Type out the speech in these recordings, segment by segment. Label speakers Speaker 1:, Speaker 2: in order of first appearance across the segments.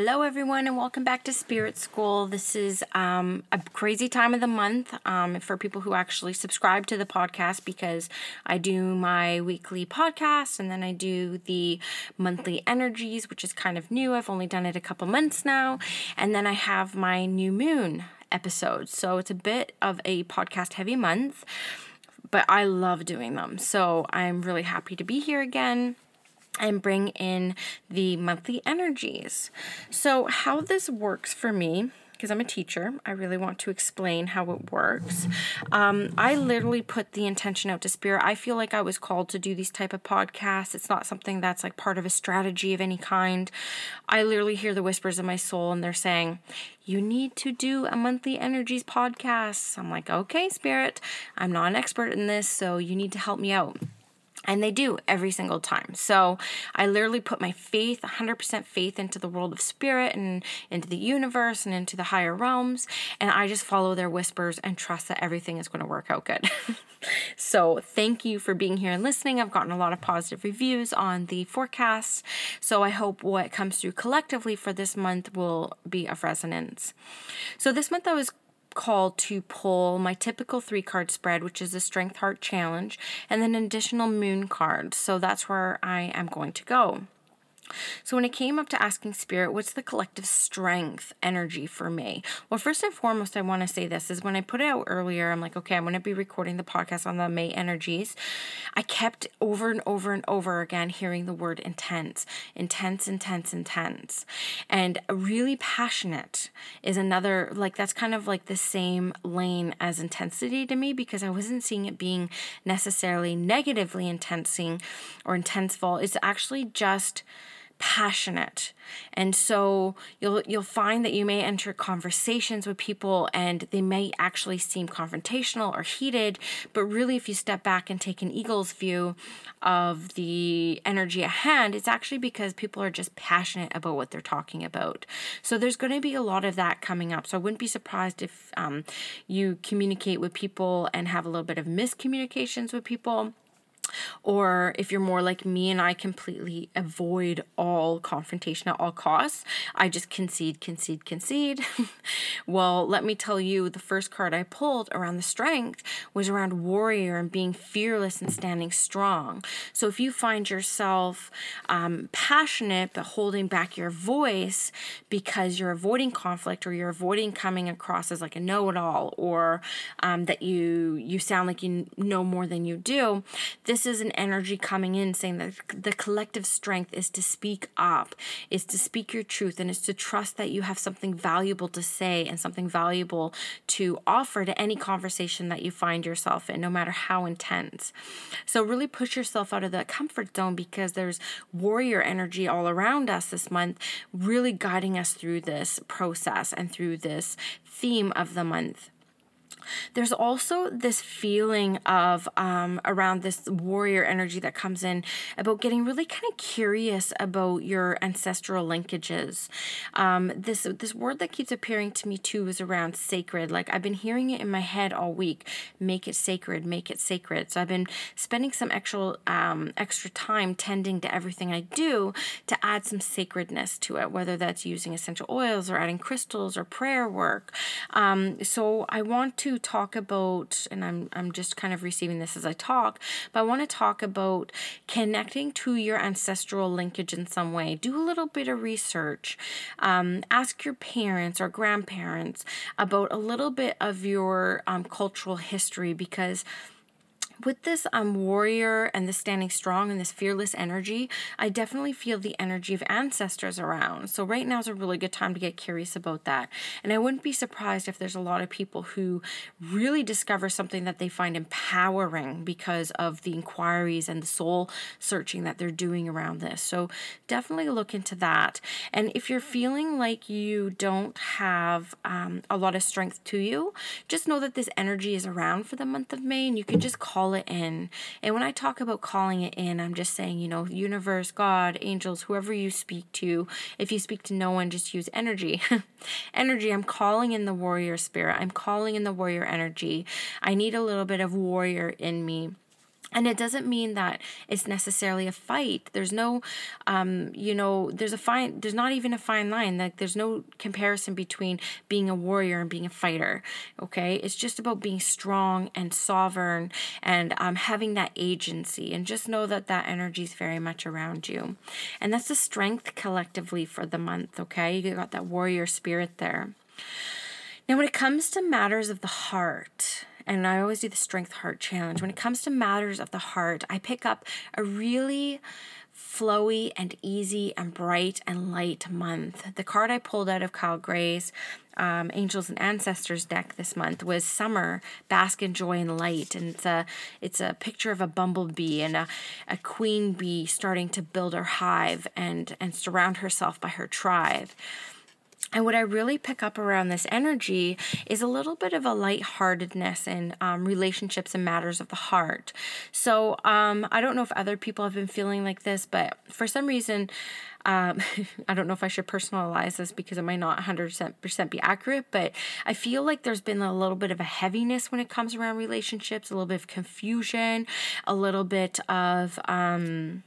Speaker 1: Hello, everyone, and welcome back to Spirit School. This is um, a crazy time of the month um, for people who actually subscribe to the podcast because I do my weekly podcast and then I do the monthly energies, which is kind of new. I've only done it a couple months now. And then I have my new moon episodes. So it's a bit of a podcast heavy month, but I love doing them. So I'm really happy to be here again and bring in the monthly energies. So, how this works for me because I'm a teacher, I really want to explain how it works. Um, I literally put the intention out to spirit. I feel like I was called to do these type of podcasts. It's not something that's like part of a strategy of any kind. I literally hear the whispers of my soul, and they're saying, "You need to do a monthly energies podcast." I'm like, "Okay, spirit. I'm not an expert in this, so you need to help me out." And they do every single time. So I literally put my faith, 100% faith into the world of spirit and into the universe and into the higher realms. And I just follow their whispers and trust that everything is going to work out good. so thank you for being here and listening. I've gotten a lot of positive reviews on the forecast. So I hope what comes through collectively for this month will be of resonance. So this month I was called to pull my typical three card spread, which is a Strength Heart Challenge, and then an additional moon card. So that's where I am going to go. So when it came up to asking spirit, what's the collective strength energy for me? Well, first and foremost, I want to say this is when I put it out earlier, I'm like, okay, I'm going to be recording the podcast on the May energies. I kept over and over and over again hearing the word intense, intense, intense, intense. And really passionate is another, like, that's kind of like the same lane as intensity to me because I wasn't seeing it being necessarily negatively intensing or intenseful. It's actually just passionate. And so you'll you'll find that you may enter conversations with people and they may actually seem confrontational or heated, but really if you step back and take an eagle's view of the energy at hand, it's actually because people are just passionate about what they're talking about. So there's going to be a lot of that coming up. So I wouldn't be surprised if um, you communicate with people and have a little bit of miscommunications with people or if you're more like me and I completely avoid all confrontation at all costs, I just concede, concede, concede. well, let me tell you, the first card I pulled around the strength was around warrior and being fearless and standing strong. So if you find yourself um, passionate but holding back your voice because you're avoiding conflict or you're avoiding coming across as like a know-it-all or um, that you you sound like you know more than you do, this this is an energy coming in saying that the collective strength is to speak up, is to speak your truth, and is to trust that you have something valuable to say and something valuable to offer to any conversation that you find yourself in, no matter how intense. So, really push yourself out of that comfort zone because there's warrior energy all around us this month, really guiding us through this process and through this theme of the month. There's also this feeling of um, around this warrior energy that comes in about getting really kind of curious about your ancestral linkages. Um, this this word that keeps appearing to me too is around sacred. Like I've been hearing it in my head all week. Make it sacred. Make it sacred. So I've been spending some extra um, extra time tending to everything I do to add some sacredness to it, whether that's using essential oils or adding crystals or prayer work. Um, so I want to talk about, and I'm, I'm just kind of receiving this as I talk, but I want to talk about connecting to your ancestral linkage in some way. Do a little bit of research. Um, ask your parents or grandparents about a little bit of your um, cultural history because with this um warrior and the standing strong and this fearless energy, I definitely feel the energy of ancestors around. So right now is a really good time to get curious about that. And I wouldn't be surprised if there's a lot of people who really discover something that they find empowering because of the inquiries and the soul searching that they're doing around this. So definitely look into that. And if you're feeling like you don't have um, a lot of strength to you, just know that this energy is around for the month of May and you can just call it in. And when I talk about calling it in, I'm just saying, you know, universe, God, angels, whoever you speak to. If you speak to no one, just use energy. energy, I'm calling in the warrior spirit. I'm calling in the warrior energy. I need a little bit of warrior in me and it doesn't mean that it's necessarily a fight. There's no um, you know there's a fine there's not even a fine line. Like there's no comparison between being a warrior and being a fighter okay? It's just about being strong and sovereign and um, having that agency and just know that that energy is very much around you. And that's the strength collectively for the month okay? You got that warrior spirit there. Now when it comes to matters of the heart and I always do the Strength Heart Challenge. When it comes to matters of the heart, I pick up a really flowy and easy and bright and light month. The card I pulled out of Kyle Gray's um, Angels and Ancestors deck this month was Summer, Bask in Joy and Light. And it's a, it's a picture of a bumblebee and a, a queen bee starting to build her hive and, and surround herself by her tribe. And what I really pick up around this energy is a little bit of a lightheartedness in um, relationships and matters of the heart. So um, I don't know if other people have been feeling like this, but for some reason, um, I don't know if I should personalize this because it might not 100% be accurate, but I feel like there's been a little bit of a heaviness when it comes around relationships, a little bit of confusion, a little bit of. Um,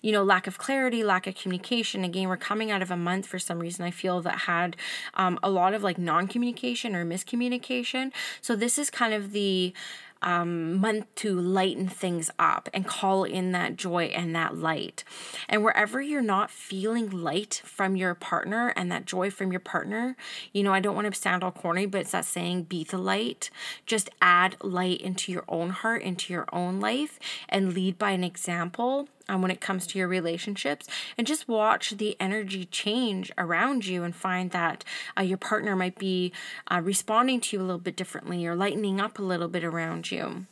Speaker 1: you know, lack of clarity, lack of communication. Again, we're coming out of a month for some reason I feel that had um, a lot of like non communication or miscommunication. So, this is kind of the um, month to lighten things up and call in that joy and that light. And wherever you're not feeling light from your partner and that joy from your partner, you know, I don't want to sound all corny, but it's that saying, be the light. Just add light into your own heart, into your own life, and lead by an example um, when it comes to your relationships and just watch the energy change around you and find that uh, your partner might be uh, responding to you a little bit differently or lightening up a little bit around you.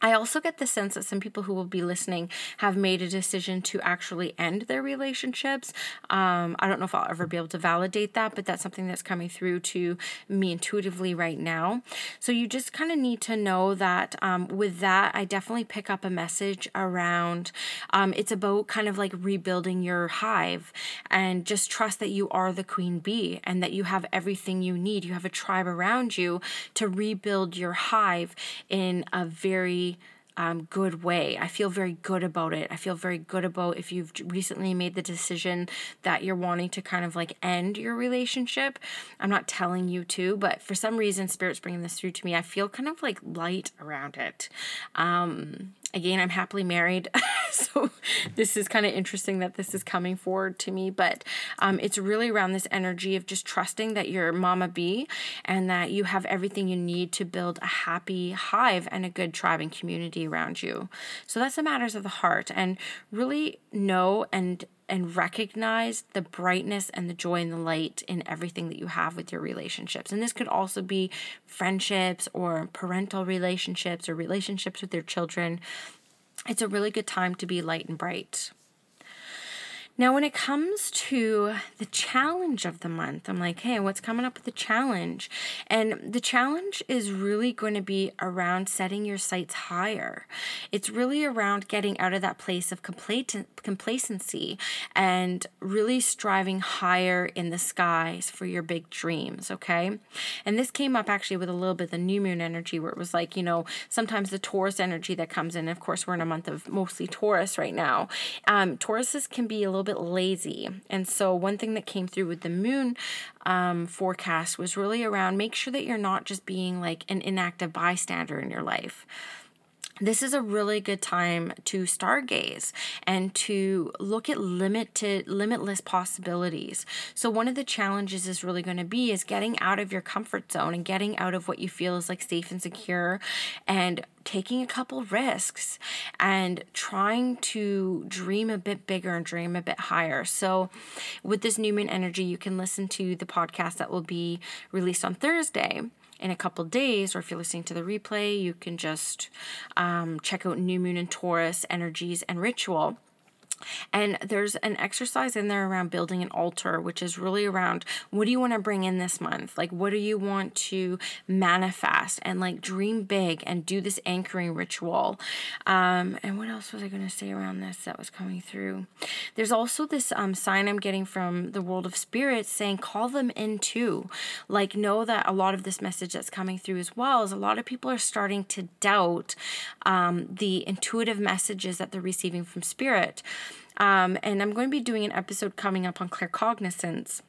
Speaker 1: I also get the sense that some people who will be listening have made a decision to actually end their relationships. Um, I don't know if I'll ever be able to validate that, but that's something that's coming through to me intuitively right now. So you just kind of need to know that um, with that, I definitely pick up a message around um, it's about kind of like rebuilding your hive and just trust that you are the queen bee and that you have everything you need. You have a tribe around you to rebuild your hive in a very um, good way. I feel very good about it. I feel very good about if you've recently made the decision that you're wanting to kind of like end your relationship. I'm not telling you to, but for some reason, Spirit's bringing this through to me. I feel kind of like light around it. Um, again, I'm happily married. so this is kind of interesting that this is coming forward to me, but um, it's really around this energy of just trusting that you're mama bee and that you have everything you need to build a happy hive and a good tribe and community around you. So that's the matters of the heart and really know and and recognize the brightness and the joy and the light in everything that you have with your relationships. And this could also be friendships or parental relationships or relationships with your children. It's a really good time to be light and bright. Now, when it comes to the challenge of the month, I'm like, hey, what's coming up with the challenge? And the challenge is really going to be around setting your sights higher. It's really around getting out of that place of complacency and really striving higher in the skies for your big dreams, okay? And this came up actually with a little bit of the new moon energy where it was like, you know, sometimes the Taurus energy that comes in. Of course, we're in a month of mostly Taurus right now. Um, Tauruses can be a little bit lazy. And so, one thing that came through with the moon um, forecast was really around make sure that you're not just being like an inactive bystander in your life this is a really good time to stargaze and to look at limited limitless possibilities so one of the challenges is really going to be is getting out of your comfort zone and getting out of what you feel is like safe and secure and taking a couple risks and trying to dream a bit bigger and dream a bit higher. So, with this new moon energy, you can listen to the podcast that will be released on Thursday in a couple days, or if you're listening to the replay, you can just um, check out New Moon and Taurus energies and ritual. And there's an exercise in there around building an altar, which is really around what do you want to bring in this month? Like, what do you want to manifest and like dream big and do this anchoring ritual? Um, and what else was I going to say around this that was coming through? There's also this um, sign I'm getting from the world of spirits saying, call them in too. Like, know that a lot of this message that's coming through as well is a lot of people are starting to doubt um, the intuitive messages that they're receiving from spirit. Um, and I'm going to be doing an episode coming up on claircognizance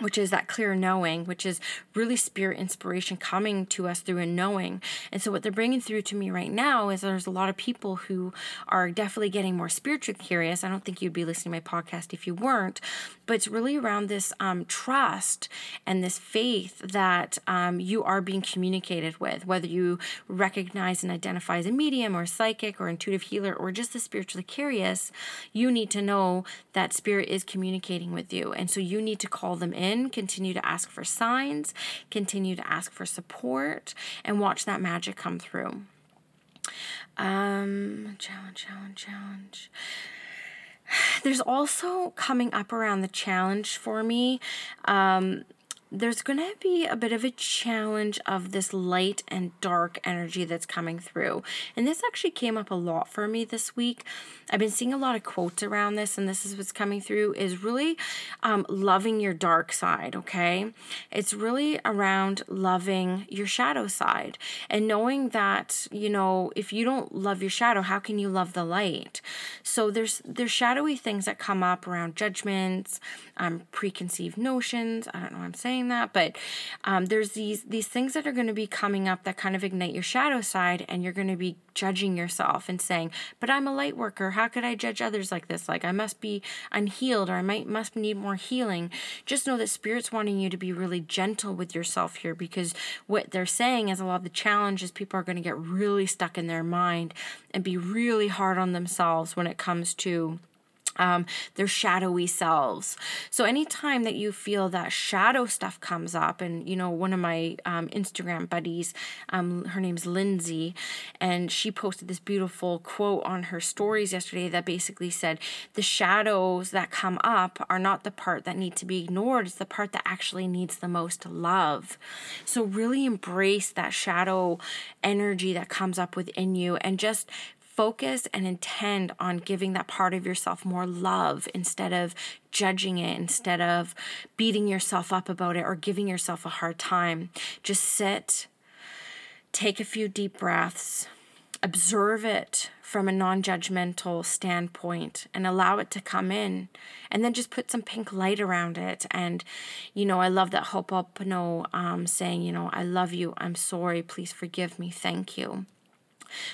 Speaker 1: which is that clear knowing, which is really spirit inspiration coming to us through a knowing. And so, what they're bringing through to me right now is there's a lot of people who are definitely getting more spiritually curious. I don't think you'd be listening to my podcast if you weren't, but it's really around this um, trust and this faith that um, you are being communicated with, whether you recognize and identify as a medium or a psychic or intuitive healer or just the spiritually curious. You need to know that spirit is communicating with you. And so, you need to call them in in, continue to ask for signs, continue to ask for support, and watch that magic come through. Um, challenge, challenge, challenge. There's also coming up around the challenge for me. Um, there's going to be a bit of a challenge of this light and dark energy that's coming through. And this actually came up a lot for me this week. I've been seeing a lot of quotes around this, and this is what's coming through is really um, loving your dark side, okay? It's really around loving your shadow side and knowing that, you know, if you don't love your shadow, how can you love the light? So there's there's shadowy things that come up around judgments, um, preconceived notions. I don't know what I'm saying saying that, but um, there's these these things that are going to be coming up that kind of ignite your shadow side, and you're going to be judging yourself and saying, "But I'm a light worker. How could I judge others like this? Like I must be unhealed, or I might must need more healing." Just know that Spirit's wanting you to be really gentle with yourself here, because what they're saying is a lot of the challenges people are going to get really stuck in their mind and be really hard on themselves when it comes to um, their shadowy selves. So anytime that you feel that shadow stuff comes up, and you know, one of my um, Instagram buddies, um, her name's Lindsay, and she posted this beautiful quote on her stories yesterday that basically said, "The shadows that come up are not the part that need to be ignored; it's the part that actually needs the most love." So really embrace that shadow energy that comes up within you, and just focus and intend on giving that part of yourself more love instead of judging it, instead of beating yourself up about it or giving yourself a hard time. Just sit, take a few deep breaths, observe it from a non judgmental standpoint and allow it to come in. And then just put some pink light around it. And, you know, I love that Ho'oponopono um, saying, you know, I love you, I'm sorry, please forgive me, thank you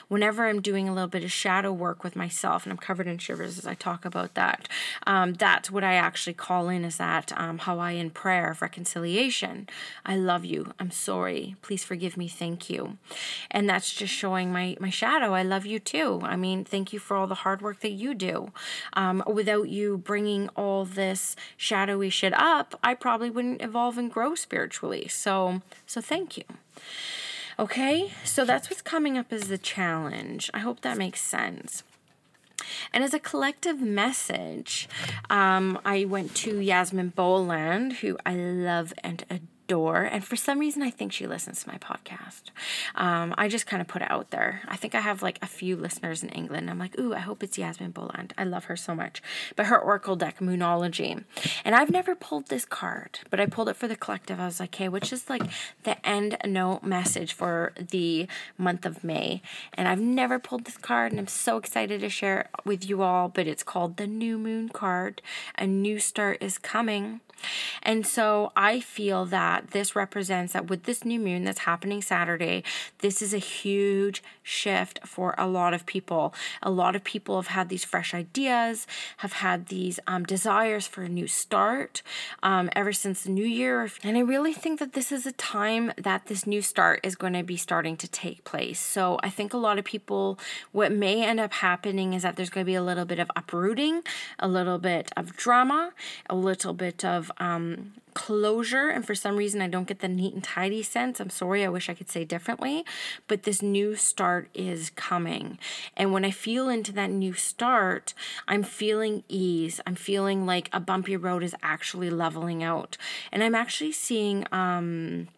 Speaker 1: whenever I'm doing a little bit of shadow work with myself, and I'm covered in shivers as I talk about that, um, that's what I actually call in is that um, Hawaiian prayer of reconciliation. I love you. I'm sorry. Please forgive me. Thank you. And that's just showing my, my shadow. I love you too. I mean, thank you for all the hard work that you do. Um, without you bringing all this shadowy shit up, I probably wouldn't evolve and grow spiritually. So, so thank you. Okay, so that's what's coming up as the challenge. I hope that makes sense. And as a collective message, um, I went to Yasmin Boland, who I love and adore door. And for some reason, I think she listens to my podcast. Um, I just kind of put it out there. I think I have like a few listeners in England. I'm like, ooh, I hope it's Yasmin Boland. I love her so much. But her Oracle deck, Moonology. And I've never pulled this card, but I pulled it for the collective. I was like, okay, which is like the end note message for the month of May. And I've never pulled this card, and I'm so excited to share it with you all. But it's called the New Moon card. A new start is coming. And so I feel that this represents that with this new moon that's happening Saturday, this is a huge shift for a lot of people. A lot of people have had these fresh ideas, have had these um, desires for a new start um, ever since the new year. And I really think that this is a time that this new start is going to be starting to take place. So I think a lot of people, what may end up happening is that there's going to be a little bit of uprooting, a little bit of drama, a little bit of um, closure. And for some reason, I don't get the neat and tidy sense. I'm sorry, I wish I could say differently. But this new start is coming. And when I feel into that new start, I'm feeling ease. I'm feeling like a bumpy road is actually leveling out. And I'm actually seeing, um,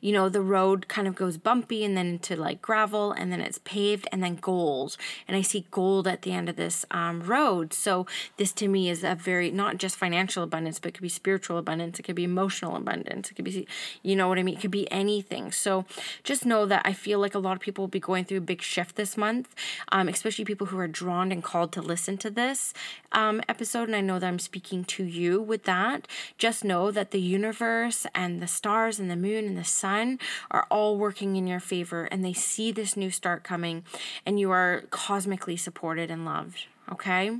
Speaker 1: you know, the road kind of goes bumpy and then into like gravel and then it's paved and then gold. And I see gold at the end of this um, road. So this to me is a very, not just financial abundance, but it could be spiritual abundance. It could be emotional abundance. It could be, you know what I mean? It could be anything. So just know that I feel like a lot of people will be going through a big shift this month, um, especially people who are drawn and called to listen to this um, episode. And I know that I'm speaking to you with that. Just know that the universe and the stars and the moon and the sun are all working in your favor and they see this new start coming and you are cosmically supported and loved. Okay?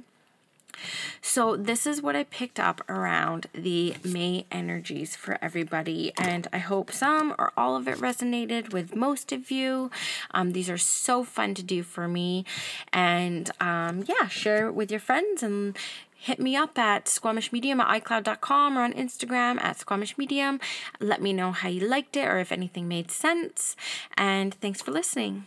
Speaker 1: So, this is what I picked up around the May energies for everybody, and I hope some or all of it resonated with most of you. Um, these are so fun to do for me, and um, yeah, share it with your friends and hit me up at squamishmedium at icloud.com or on Instagram at squamishmedium. Let me know how you liked it or if anything made sense. And thanks for listening.